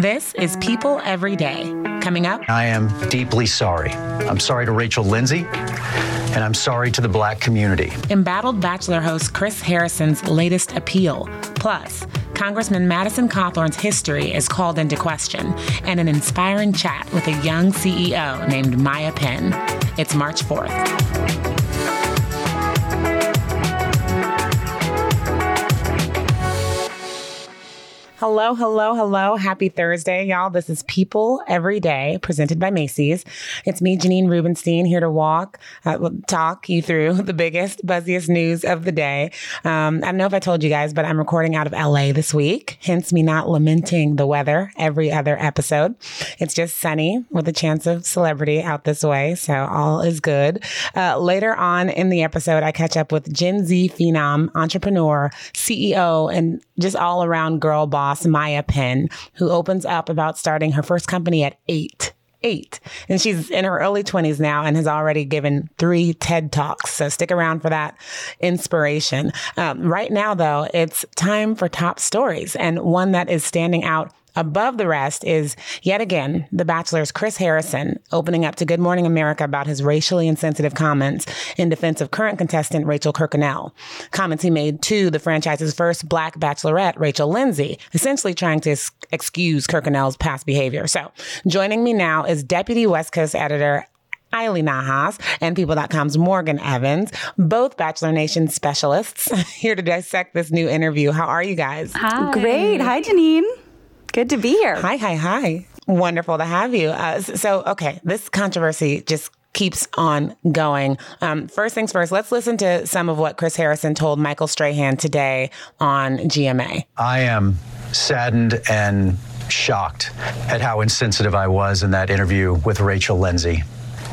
This is People Every Day. Coming up, I am deeply sorry. I'm sorry to Rachel Lindsay, and I'm sorry to the black community. embattled Bachelor host Chris Harrison's latest appeal. Plus, Congressman Madison Cawthorn's history is called into question, and an inspiring chat with a young CEO named Maya Penn. It's March 4th. Hello, hello, hello. Happy Thursday, y'all. This is People Every Day, presented by Macy's. It's me, Janine Rubenstein, here to walk, uh, talk you through the biggest, buzziest news of the day. Um, I don't know if I told you guys, but I'm recording out of LA this week, hence me not lamenting the weather every other episode. It's just sunny with a chance of celebrity out this way, so all is good. Uh, later on in the episode, I catch up with Gen Z phenom, entrepreneur, CEO, and just all around girl boss Maya Penn, who opens up about starting her first company at eight. Eight. And she's in her early 20s now and has already given three TED Talks. So stick around for that inspiration. Um, right now, though, it's time for top stories. And one that is standing out Above the rest is yet again The Bachelor's Chris Harrison opening up to Good Morning America about his racially insensitive comments in defense of current contestant Rachel Kirkconnell. Comments he made to the franchise's first black bachelorette, Rachel Lindsay, essentially trying to ex- excuse Kirkconnell's past behavior. So joining me now is Deputy West Coast Editor Eileen Nahas and People.com's Morgan Evans, both Bachelor Nation specialists, here to dissect this new interview. How are you guys? Hi. Great. Hi, Janine. Good to be here. Hi, hi, hi. Wonderful to have you. Uh, so, okay, this controversy just keeps on going. Um, first things first, let's listen to some of what Chris Harrison told Michael Strahan today on GMA. I am saddened and shocked at how insensitive I was in that interview with Rachel Lindsay.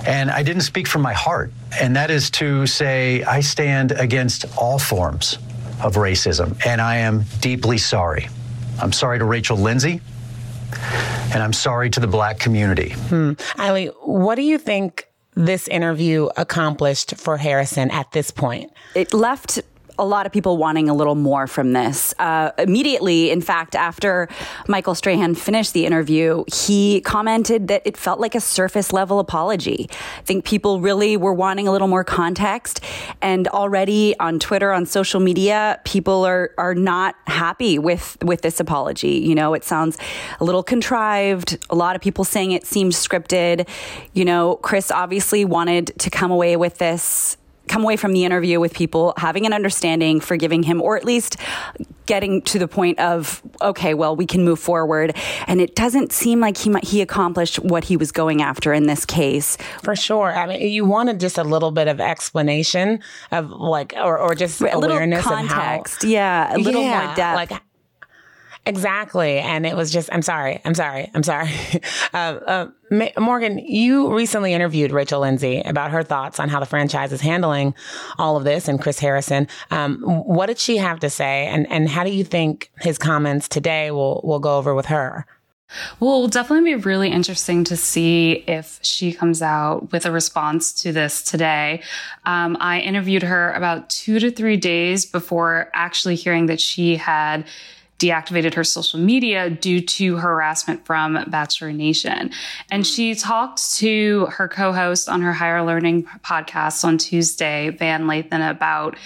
And I didn't speak from my heart. And that is to say, I stand against all forms of racism, and I am deeply sorry. I'm sorry to Rachel Lindsay, and I'm sorry to the black community. Hmm. Eiley, what do you think this interview accomplished for Harrison at this point? It left a lot of people wanting a little more from this. Uh, immediately, in fact, after Michael Strahan finished the interview, he commented that it felt like a surface level apology. I think people really were wanting a little more context. And already on Twitter, on social media, people are, are not happy with, with this apology. You know, it sounds a little contrived. A lot of people saying it seemed scripted. You know, Chris obviously wanted to come away with this come away from the interview with people having an understanding, forgiving him, or at least getting to the point of, okay, well, we can move forward. And it doesn't seem like he he accomplished what he was going after in this case. For sure. I mean, you wanted just a little bit of explanation of like, or, or just a awareness little context. of how. Yeah, a little Yeah, more depth. Like, Exactly. And it was just, I'm sorry. I'm sorry. I'm sorry. uh, uh, Morgan, you recently interviewed Rachel Lindsay about her thoughts on how the franchise is handling all of this and Chris Harrison. Um, what did she have to say? And, and how do you think his comments today will, will go over with her? Well, it will definitely be really interesting to see if she comes out with a response to this today. Um, I interviewed her about two to three days before actually hearing that she had deactivated her social media due to harassment from Bachelor Nation. And she talked to her co-host on her higher learning podcast on Tuesday, Van Lathan, about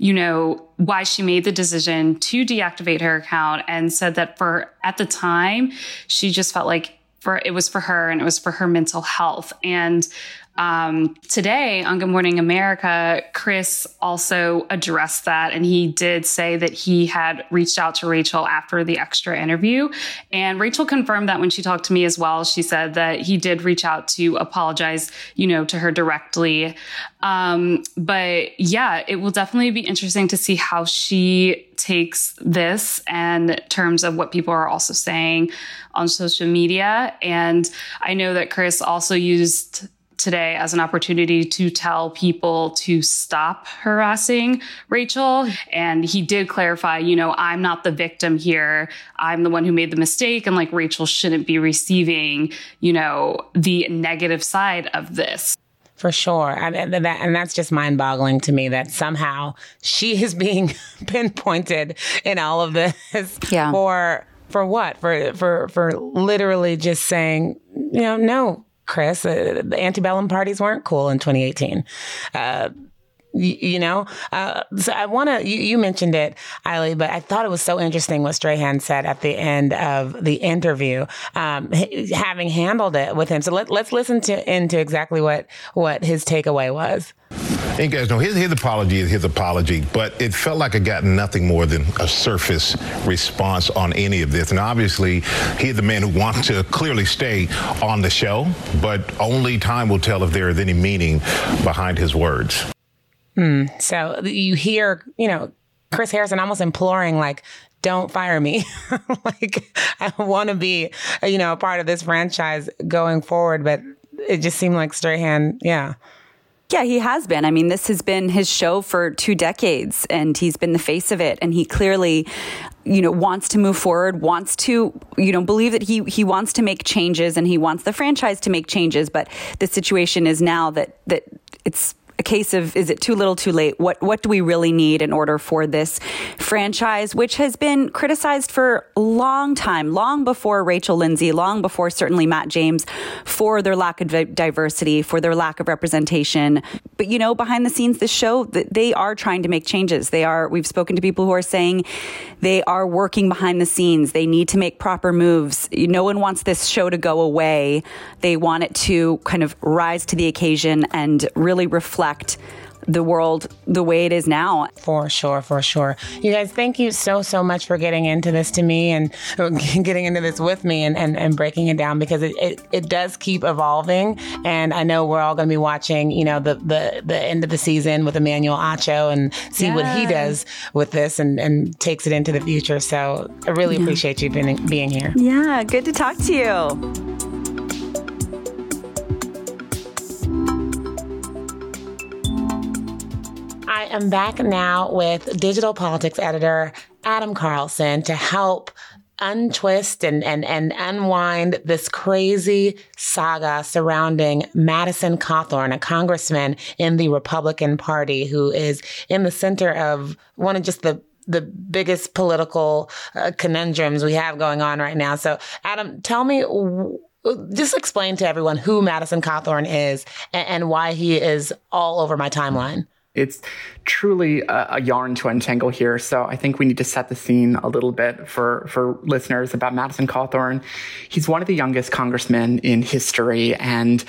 you know, why she made the decision to deactivate her account and said that for at the time, she just felt like for it was for her and it was for her mental health. And um, today on Good Morning America, Chris also addressed that, and he did say that he had reached out to Rachel after the extra interview. And Rachel confirmed that when she talked to me as well. She said that he did reach out to apologize, you know, to her directly. Um, but yeah, it will definitely be interesting to see how she takes this and terms of what people are also saying on social media. And I know that Chris also used today as an opportunity to tell people to stop harassing Rachel. And he did clarify, you know, I'm not the victim here. I'm the one who made the mistake. And like Rachel shouldn't be receiving, you know, the negative side of this. For sure. And, and that, and that's just mind boggling to me that somehow she is being pinpointed in all of this Yeah. for For what? For for for literally just saying, you know, no, Chris, uh, the antebellum parties weren't cool in 2018. Uh, you, you know, uh, so I want to. You, you, mentioned it, Eiley, but I thought it was so interesting what Strahan said at the end of the interview, um, having handled it with him. So let, let's listen to into exactly what what his takeaway was. And guys know his, his apology is his apology, but it felt like it got nothing more than a surface response on any of this. And obviously, he's the man who wants to clearly stay on the show, but only time will tell if there is any meaning behind his words. Mm, so you hear, you know, Chris Harrison almost imploring, like, don't fire me. like, I want to be, you know, a part of this franchise going forward. But it just seemed like Strahan, yeah. Yeah, he has been. I mean, this has been his show for two decades and he's been the face of it. And he clearly, you know, wants to move forward, wants to, you know, believe that he, he wants to make changes and he wants the franchise to make changes. But the situation is now that, that it's a case of is it too little too late? What what do we really need in order for this franchise which has been criticized for a long time long before Rachel Lindsay long before certainly Matt James for their lack of diversity for their lack of representation? But you know behind the scenes this show they are trying to make changes. They are we've spoken to people who are saying they are working behind the scenes. They need to make proper moves. No one wants this show to go away. They want it to kind of rise to the occasion and really reflect reflect the world the way it is now. For sure, for sure. You guys, thank you so, so much for getting into this to me and getting into this with me and, and, and breaking it down because it, it, it does keep evolving. And I know we're all going to be watching, you know, the, the, the end of the season with Emmanuel Acho and see yes. what he does with this and, and takes it into the future. So I really yeah. appreciate you being, being here. Yeah, good to talk to you. I am back now with digital politics editor Adam Carlson to help untwist and, and, and unwind this crazy saga surrounding Madison Cawthorn, a congressman in the Republican Party who is in the center of one of just the the biggest political uh, conundrums we have going on right now. So, Adam, tell me just explain to everyone who Madison Cawthorn is and, and why he is all over my timeline. It's truly a, a, yarn to untangle here. So I think we need to set the scene a little bit for, for listeners about Madison Cawthorn. He's one of the youngest congressmen in history. And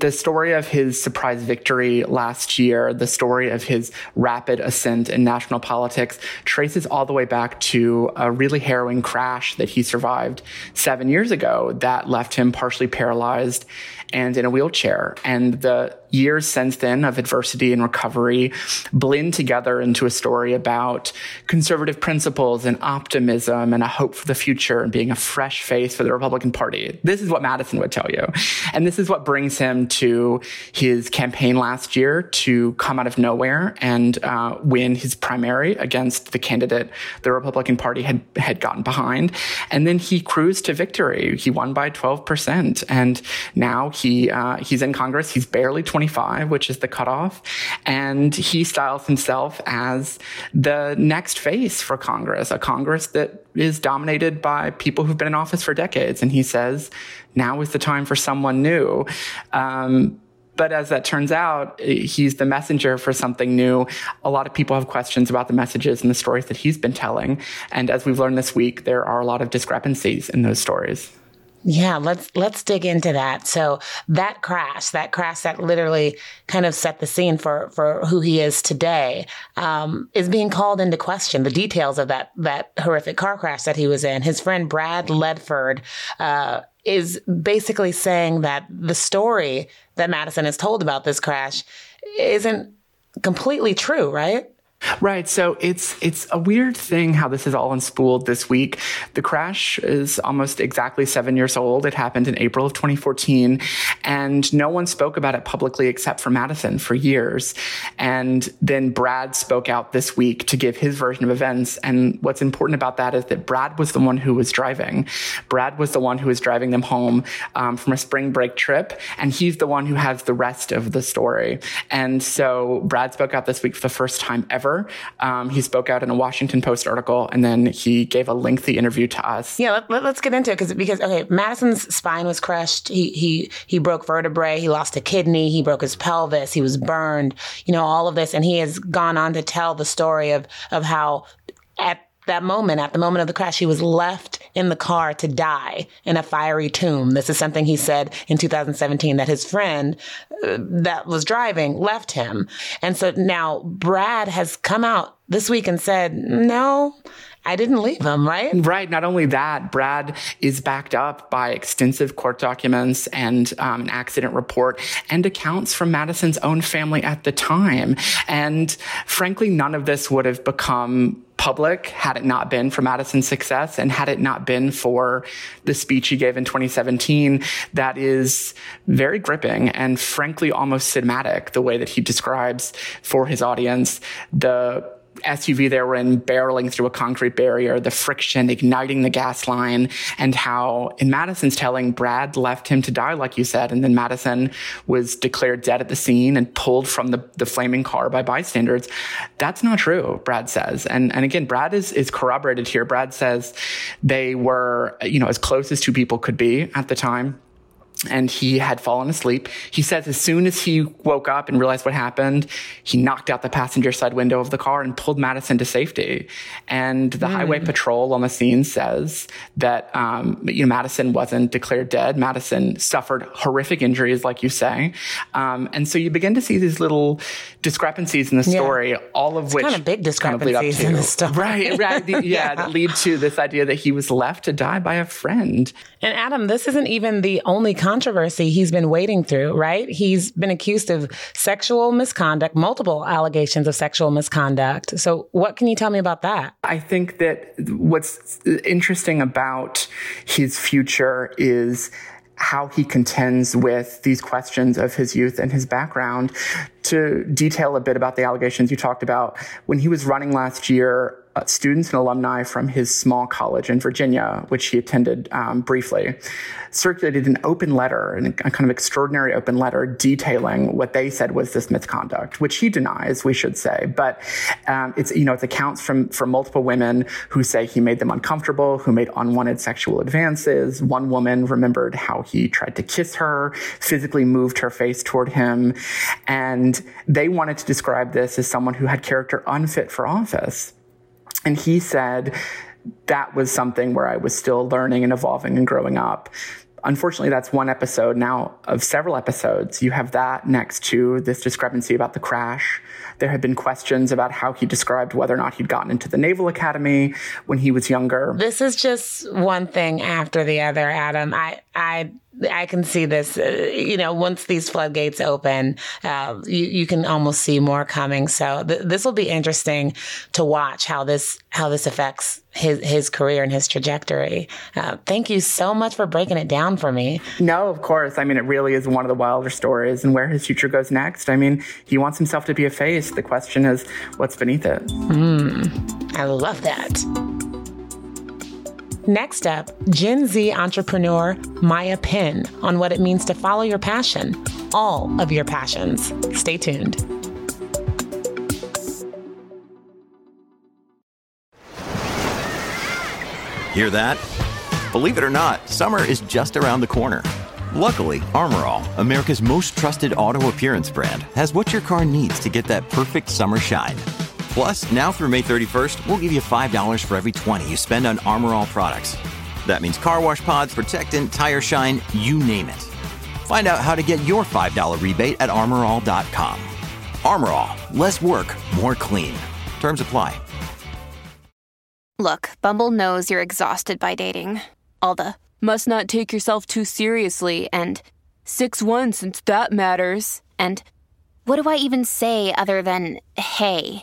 the story of his surprise victory last year, the story of his rapid ascent in national politics traces all the way back to a really harrowing crash that he survived seven years ago that left him partially paralyzed and in a wheelchair. And the years since then of adversity and recovery blend together into a story about conservative principles and optimism and a hope for the future and being a fresh face for the Republican Party. This is what Madison would tell you. And this is what brings him to his campaign last year to come out of nowhere and uh, win his primary against the candidate the Republican Party had, had gotten behind. And then he cruised to victory. He won by 12%. And now he, uh, he's in Congress. He's barely 25, which is the cutoff. And he styles himself as the next face for Congress, a Congress that is dominated by people who've been in office for decades. And he says, now is the time for someone new. Um, but as that turns out, he's the messenger for something new. A lot of people have questions about the messages and the stories that he's been telling. And as we've learned this week, there are a lot of discrepancies in those stories. Yeah, let's let's dig into that. So that crash, that crash that literally kind of set the scene for for who he is today, um, is being called into question. The details of that that horrific car crash that he was in. His friend Brad Ledford uh, is basically saying that the story that Madison has told about this crash isn't completely true, right? Right. So it's it's a weird thing how this is all unspooled this week. The crash is almost exactly seven years old. It happened in April of 2014, and no one spoke about it publicly except for Madison for years. And then Brad spoke out this week to give his version of events. And what's important about that is that Brad was the one who was driving. Brad was the one who was driving them home um, from a spring break trip, and he's the one who has the rest of the story. And so Brad spoke out this week for the first time ever Um, he spoke out in a Washington Post article, and then he gave a lengthy interview to us. Yeah, let, us get into it because because okay, Madison's spine was crushed. He he he broke vertebrae. He lost a kidney. He broke his pelvis. He was burned. You know all of this, and he has gone on to tell the story of of how at that moment, at the moment of the crash, he was left in the car to die in a fiery tomb. This is something he said in 2017 that his friend uh, that was driving left him. And so now Brad has come out this week and said, no, I didn't leave him, right? Right. Not only that, Brad is backed up by extensive court documents and um, an accident report and accounts from Madison's own family at the time. And frankly, none of this would have become public had it not been for Madison's success and had it not been for the speech he gave in 2017 that is very gripping and frankly almost cinematic the way that he describes for his audience the SUV they were in barreling through a concrete barrier, the friction igniting the gas line, and how in Madison's telling, Brad left him to die, like you said, and then Madison was declared dead at the scene and pulled from the, the flaming car by bystanders. That's not true, Brad says. And and again, Brad is is corroborated here. Brad says they were, you know, as close as two people could be at the time and he had fallen asleep. He says as soon as he woke up and realized what happened, he knocked out the passenger side window of the car and pulled Madison to safety. And the mm. highway patrol on the scene says that um, you know Madison wasn't declared dead. Madison suffered horrific injuries, like you say. Um, and so you begin to see these little discrepancies in the story, yeah. all of it's which kind of big discrepancies kind of in the story, right? Right. The, yeah, yeah, that lead to this idea that he was left to die by a friend. And Adam, this isn't even the only controversy he's been wading through, right? He's been accused of sexual misconduct, multiple allegations of sexual misconduct. So, what can you tell me about that? I think that what's interesting about his future is how he contends with these questions of his youth and his background. To detail a bit about the allegations you talked about, when he was running last year, uh, students and alumni from his small college in Virginia, which he attended um, briefly, circulated an open letter, a kind of extraordinary open letter detailing what they said was this misconduct, which he denies, we should say. But um, it's you know it's accounts from from multiple women who say he made them uncomfortable, who made unwanted sexual advances. One woman remembered how he tried to kiss her, physically moved her face toward him, and they wanted to describe this as someone who had character unfit for office. And he said that was something where I was still learning and evolving and growing up. Unfortunately, that's one episode now of several episodes. You have that next to this discrepancy about the crash. There have been questions about how he described whether or not he'd gotten into the Naval Academy when he was younger. This is just one thing after the other, Adam. I, I I can see this, uh, you know, once these floodgates open, uh, you, you can almost see more coming. So th- this will be interesting to watch how this, how this affects his, his career and his trajectory. Uh, thank you so much for breaking it down for me. No, of course. I mean, it really is one of the wilder stories and where his future goes next. I mean, he wants himself to be a face. The question is, what's beneath it? Mm, I love that. Next up, Gen Z entrepreneur Maya Penn on what it means to follow your passion, all of your passions. Stay tuned. Hear that? Believe it or not, summer is just around the corner. Luckily, Armor All, America's most trusted auto appearance brand, has what your car needs to get that perfect summer shine. Plus, now through May 31st, we'll give you $5 for every 20 you spend on Armor All products. That means car wash pods, protectant, tire shine, you name it. Find out how to get your $5 rebate at armorall.com. Armor All, less work, more clean. Terms apply. Look, Bumble knows you're exhausted by dating. All the must not take yourself too seriously and 6 1 since that matters. And what do I even say other than hey?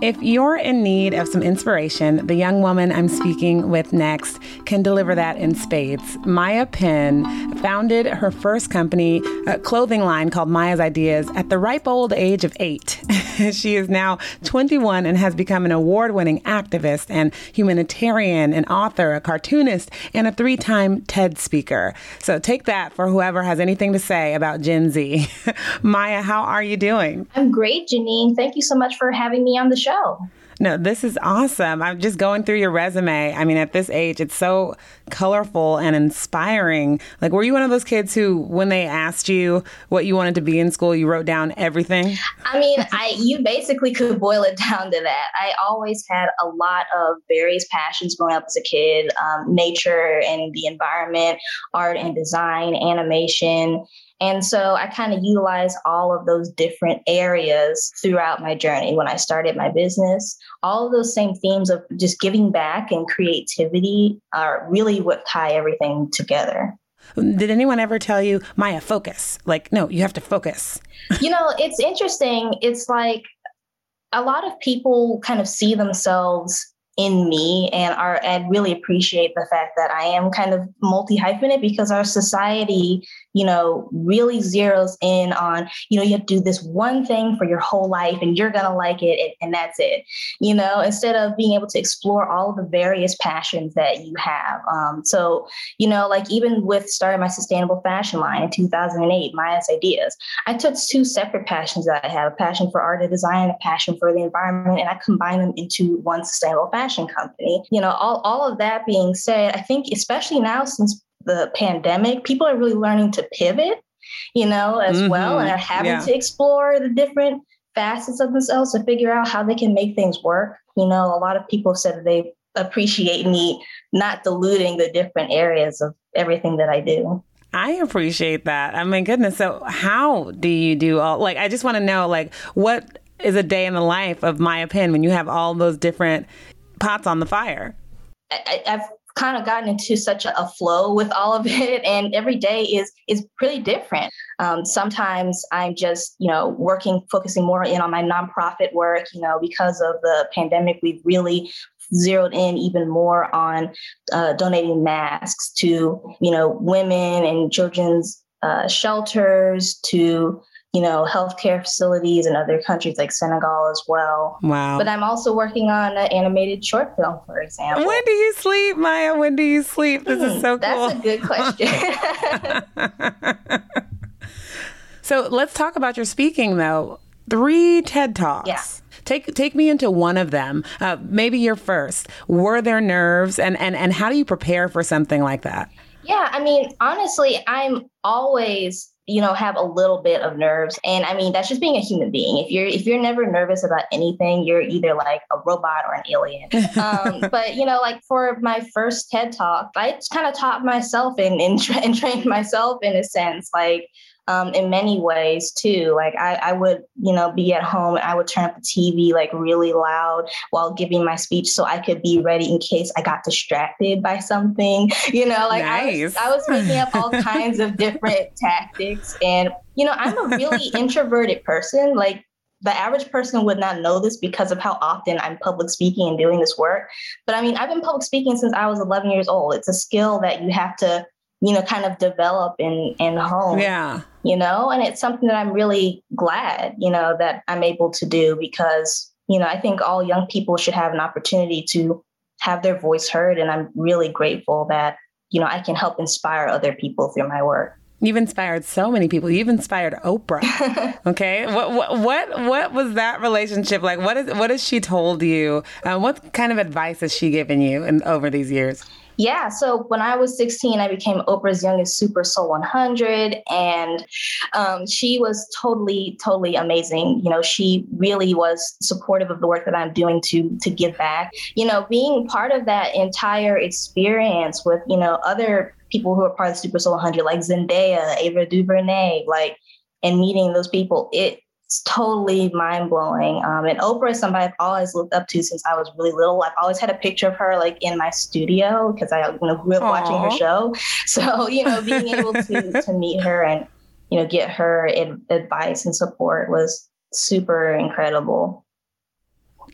If you're in need of some inspiration, the young woman I'm speaking with next can deliver that in spades. Maya Penn founded her first company, a clothing line called Maya's Ideas, at the ripe old age of eight. she is now 21 and has become an award winning activist and humanitarian, an author, a cartoonist, and a three time TED speaker. So take that for whoever has anything to say about Gen Z. Maya, how are you doing? I'm great, Janine. Thank you so much for having me on the show. No, this is awesome. I'm just going through your resume. I mean, at this age, it's so colorful and inspiring. Like, were you one of those kids who, when they asked you what you wanted to be in school, you wrote down everything? I mean, I you basically could boil it down to that. I always had a lot of various passions growing up as a kid: um, nature and the environment, art and design, animation. And so I kind of utilize all of those different areas throughout my journey. When I started my business, all of those same themes of just giving back and creativity are really what tie everything together. Did anyone ever tell you, Maya, focus? Like, no, you have to focus. you know, it's interesting. It's like a lot of people kind of see themselves in me and are and really appreciate the fact that I am kind of multi hyphenate because our society you know, really zeroes in on, you know, you have to do this one thing for your whole life and you're going to like it and, and, that's it, you know, instead of being able to explore all of the various passions that you have. Um, so, you know, like even with starting my sustainable fashion line in 2008, Maya's Ideas, I took two separate passions that I have a passion for art and design a passion for the environment, and I combined them into one sustainable fashion company. You know, all, all of that being said, I think especially now since the pandemic, people are really learning to pivot, you know, as mm-hmm. well, and are having yeah. to explore the different facets of themselves to figure out how they can make things work. You know, a lot of people said that they appreciate me not diluting the different areas of everything that I do. I appreciate that. I mean, goodness. So, how do you do all? Like, I just want to know, like, what is a day in the life of Maya Penn when you have all those different pots on the fire? I, have kind of gotten into such a, flow with all of it and every day is is pretty different. Um, sometimes i'm just you know working focusing more in on my nonprofit work you know because of the pandemic we've really zeroed in even more on uh, donating masks to you know women and children's uh, shelters to you know, healthcare facilities in other countries like Senegal as well. Wow. But I'm also working on an animated short film, for example. When do you sleep, Maya? When do you sleep? This is so cool. That's a good question. so let's talk about your speaking, though. Three TED Talks. Yeah. Take take me into one of them. Uh, maybe your first. Were there nerves, and and and how do you prepare for something like that? Yeah, I mean, honestly, I'm always you know have a little bit of nerves. And i mean that's just being a human being. If you're if you're never nervous about anything you're either like a robot or an alien. Um, but you know like for my first ted talk i kind of taught myself and, and, tra- and trained myself in a sense like um, in many ways too. Like I, I would, you know, be at home and I would turn up the TV like really loud while giving my speech so I could be ready in case I got distracted by something. You know, like nice. I, was, I was making up all kinds of different tactics. And, you know, I'm a really introverted person. Like the average person would not know this because of how often I'm public speaking and doing this work. But I mean, I've been public speaking since I was 11 years old. It's a skill that you have to you know, kind of develop in in home. Yeah. You know, and it's something that I'm really glad, you know, that I'm able to do because, you know, I think all young people should have an opportunity to have their voice heard. And I'm really grateful that, you know, I can help inspire other people through my work. You've inspired so many people. You've inspired Oprah. okay, what, what what what was that relationship like? What is what has she told you? Uh, what kind of advice has she given you in, over these years? Yeah. So when I was 16, I became Oprah's youngest Super Soul 100. And um, she was totally, totally amazing. You know, she really was supportive of the work that I'm doing to, to give back. You know, being part of that entire experience with, you know, other people who are part of Super Soul 100, like Zendaya, Ava DuVernay, like, and meeting those people, it it's totally mind blowing. Um, and Oprah is somebody I've always looked up to since I was really little. I've always had a picture of her like in my studio because I you know, grew up Aww. watching her show. So you know, being able to to meet her and you know get her advice and support was super incredible.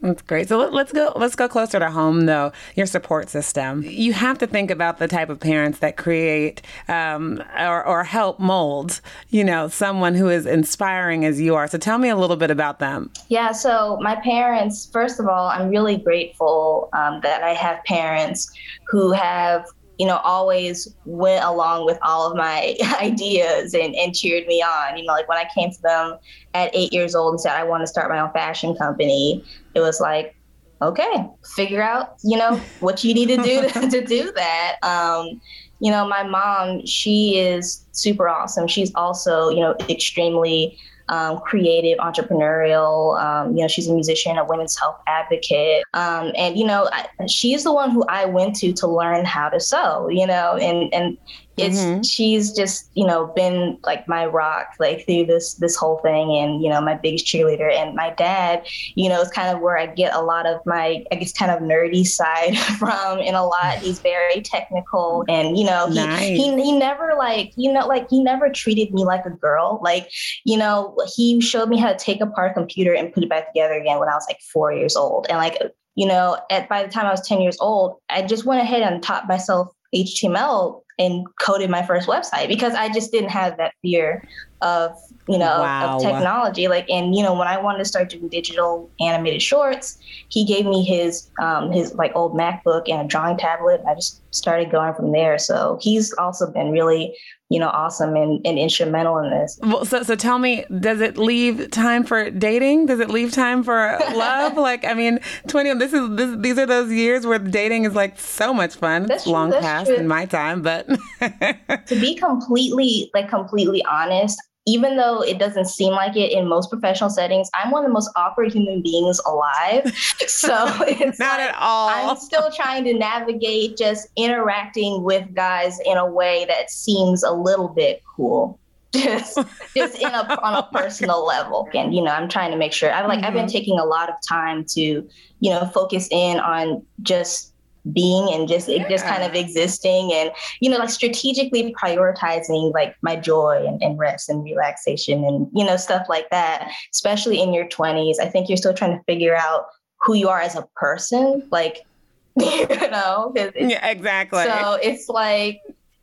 That's great. So let's go. Let's go closer to home, though. Your support system. You have to think about the type of parents that create um, or, or help mold. You know, someone who is inspiring as you are. So tell me a little bit about them. Yeah. So my parents. First of all, I'm really grateful um, that I have parents who have you know, always went along with all of my ideas and, and cheered me on. You know, like when I came to them at eight years old and said, I want to start my own fashion company, it was like, okay, figure out, you know, what you need to do to, to do that. Um, you know, my mom, she is super awesome. She's also, you know, extremely um, creative, entrepreneurial. Um, you know, she's a musician, a women's health advocate, um, and you know, I, she's the one who I went to to learn how to sew. You know, and and it's mm-hmm. she's just you know been like my rock like through this this whole thing and you know my biggest cheerleader and my dad you know is kind of where i get a lot of my i guess kind of nerdy side from in a lot he's very technical and you know he, nice. he, he never like you know like he never treated me like a girl like you know he showed me how to take apart a computer and put it back together again when i was like four years old and like you know at by the time i was 10 years old i just went ahead and taught myself html and coded my first website because I just didn't have that fear of you know wow. of technology. Like and you know when I wanted to start doing digital animated shorts he gave me his um, his like old MacBook and a drawing tablet. I just started going from there. So he's also been really you know, awesome and, and instrumental in this. Well, so, so tell me, does it leave time for dating? Does it leave time for love? like, I mean, 20, this is, this, these are those years where dating is like so much fun. That's it's true, long past true. in my time, but. to be completely, like, completely honest, even though it doesn't seem like it in most professional settings, I'm one of the most awkward human beings alive. So it's not like at all. I'm still trying to navigate just interacting with guys in a way that seems a little bit cool. Just, just in a on a personal level, and you know, I'm trying to make sure. I'm like, mm-hmm. I've been mm-hmm. taking a lot of time to, you know, focus in on just being and just yeah. just kind of existing and you know like strategically prioritizing like my joy and, and rest and relaxation and you know stuff like that especially in your 20s i think you're still trying to figure out who you are as a person like you know yeah exactly so it's like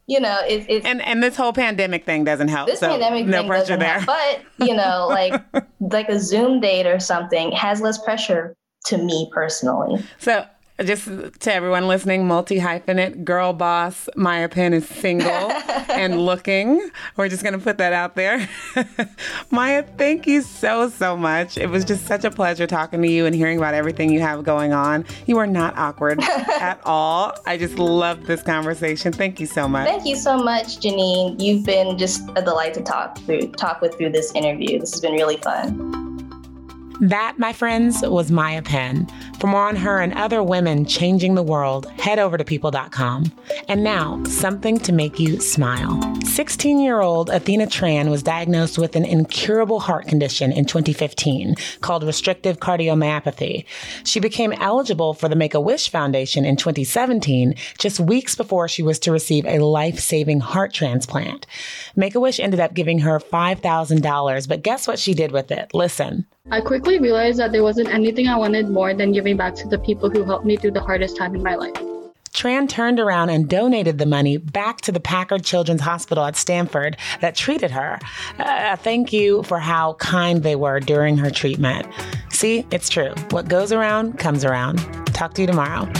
you know, it's, it's and and this whole pandemic thing doesn't help. This so pandemic no thing pressure there. Help. But you know, like like a Zoom date or something has less pressure to me personally. So just to everyone listening, multi hyphenate girl boss Maya Penn is single and looking. We're just going to put that out there. Maya, thank you so, so much. It was just such a pleasure talking to you and hearing about everything you have going on. You are not awkward at all. I just loved this conversation. Thank you so much. Thank you so much, Janine. You've been just a delight to talk through, talk with through this interview. This has been really fun. That, my friends, was Maya Penn. For more on her and other women changing the world, head over to people.com. And now, something to make you smile. 16 year old Athena Tran was diagnosed with an incurable heart condition in 2015 called restrictive cardiomyopathy. She became eligible for the Make a Wish Foundation in 2017, just weeks before she was to receive a life saving heart transplant. Make a Wish ended up giving her $5,000, but guess what she did with it? Listen. I quickly realized that there wasn't anything I wanted more than giving back to the people who helped me through the hardest time in my life. Tran turned around and donated the money back to the Packard Children's Hospital at Stanford that treated her. Uh, thank you for how kind they were during her treatment. See, it's true. What goes around comes around. Talk to you tomorrow.